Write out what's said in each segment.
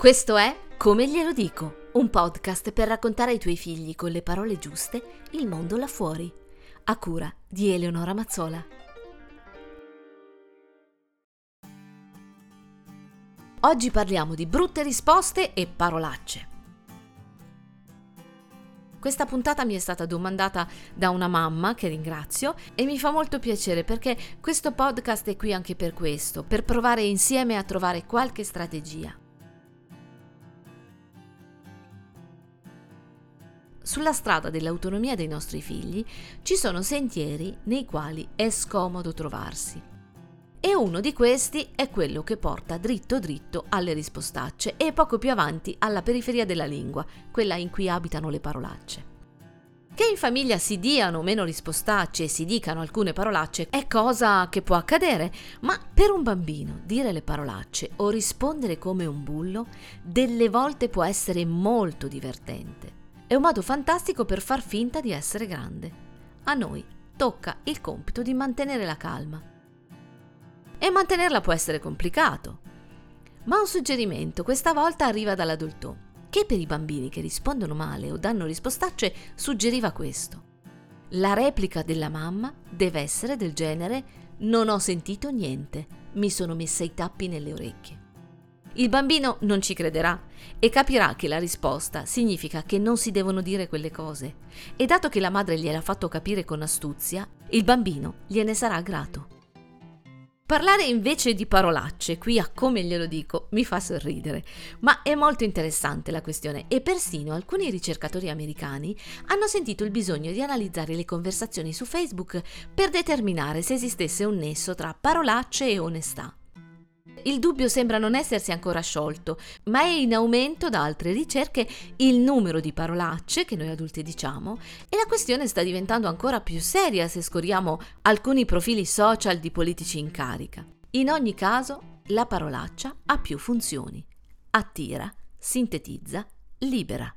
Questo è Come glielo dico, un podcast per raccontare ai tuoi figli con le parole giuste il mondo là fuori, a cura di Eleonora Mazzola. Oggi parliamo di brutte risposte e parolacce. Questa puntata mi è stata domandata da una mamma che ringrazio e mi fa molto piacere perché questo podcast è qui anche per questo, per provare insieme a trovare qualche strategia. Sulla strada dell'autonomia dei nostri figli ci sono sentieri nei quali è scomodo trovarsi. E uno di questi è quello che porta dritto dritto alle rispostacce e poco più avanti alla periferia della lingua, quella in cui abitano le parolacce. Che in famiglia si diano meno rispostacce e si dicano alcune parolacce è cosa che può accadere, ma per un bambino dire le parolacce o rispondere come un bullo delle volte può essere molto divertente. È un modo fantastico per far finta di essere grande. A noi tocca il compito di mantenere la calma. E mantenerla può essere complicato. Ma un suggerimento questa volta arriva dall'adulto, che per i bambini che rispondono male o danno rispostacce suggeriva questo. La replica della mamma deve essere del genere non ho sentito niente, mi sono messa i tappi nelle orecchie. Il bambino non ci crederà e capirà che la risposta significa che non si devono dire quelle cose e dato che la madre gliel'ha fatto capire con astuzia, il bambino gliene sarà grato. Parlare invece di parolacce, qui a come glielo dico, mi fa sorridere, ma è molto interessante la questione e persino alcuni ricercatori americani hanno sentito il bisogno di analizzare le conversazioni su Facebook per determinare se esistesse un nesso tra parolacce e onestà. Il dubbio sembra non essersi ancora sciolto, ma è in aumento da altre ricerche il numero di parolacce che noi adulti diciamo e la questione sta diventando ancora più seria se scorriamo alcuni profili social di politici in carica. In ogni caso, la parolaccia ha più funzioni. Attira, sintetizza, libera.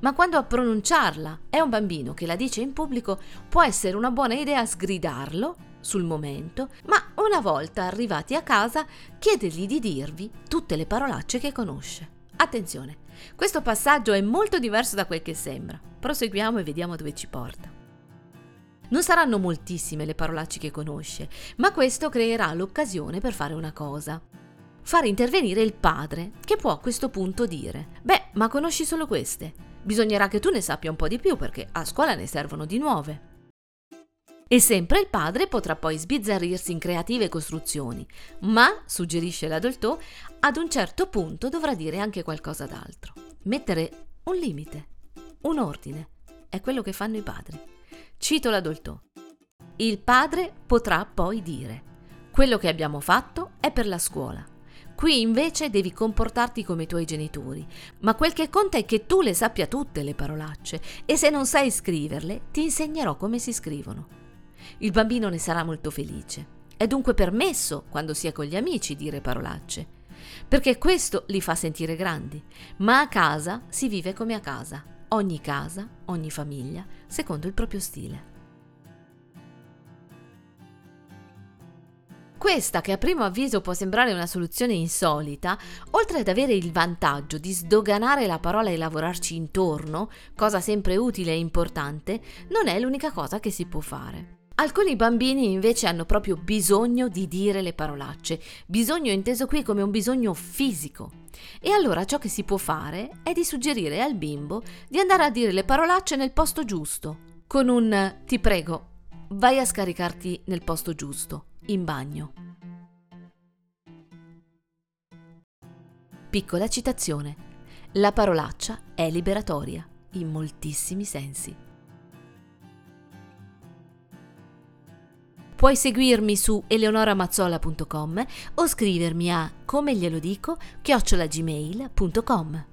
Ma quando a pronunciarla è un bambino che la dice in pubblico, può essere una buona idea sgridarlo sul momento, ma una volta arrivati a casa chiedergli di dirvi tutte le parolacce che conosce. Attenzione, questo passaggio è molto diverso da quel che sembra. Proseguiamo e vediamo dove ci porta. Non saranno moltissime le parolacce che conosce, ma questo creerà l'occasione per fare una cosa. Fare intervenire il padre, che può a questo punto dire: Beh, ma conosci solo queste? Bisognerà che tu ne sappia un po' di più perché a scuola ne servono di nuove. E sempre il padre potrà poi sbizzarrirsi in creative costruzioni, ma, suggerisce l'adulto, ad un certo punto dovrà dire anche qualcosa d'altro. Mettere un limite, un ordine. È quello che fanno i padri. Cito l'adulto. Il padre potrà poi dire, quello che abbiamo fatto è per la scuola. Qui invece devi comportarti come i tuoi genitori, ma quel che conta è che tu le sappia tutte le parolacce e se non sai scriverle ti insegnerò come si scrivono. Il bambino ne sarà molto felice. È dunque permesso, quando si è con gli amici, dire parolacce, perché questo li fa sentire grandi. Ma a casa si vive come a casa, ogni casa, ogni famiglia, secondo il proprio stile. Questa, che a primo avviso può sembrare una soluzione insolita, oltre ad avere il vantaggio di sdoganare la parola e lavorarci intorno, cosa sempre utile e importante, non è l'unica cosa che si può fare. Alcuni bambini invece hanno proprio bisogno di dire le parolacce, bisogno inteso qui come un bisogno fisico. E allora ciò che si può fare è di suggerire al bimbo di andare a dire le parolacce nel posto giusto, con un ti prego, vai a scaricarti nel posto giusto, in bagno. Piccola citazione. La parolaccia è liberatoria, in moltissimi sensi. Puoi seguirmi su eleonoramazzola.com o scrivermi a come glielo dico chiocciolagmail.com.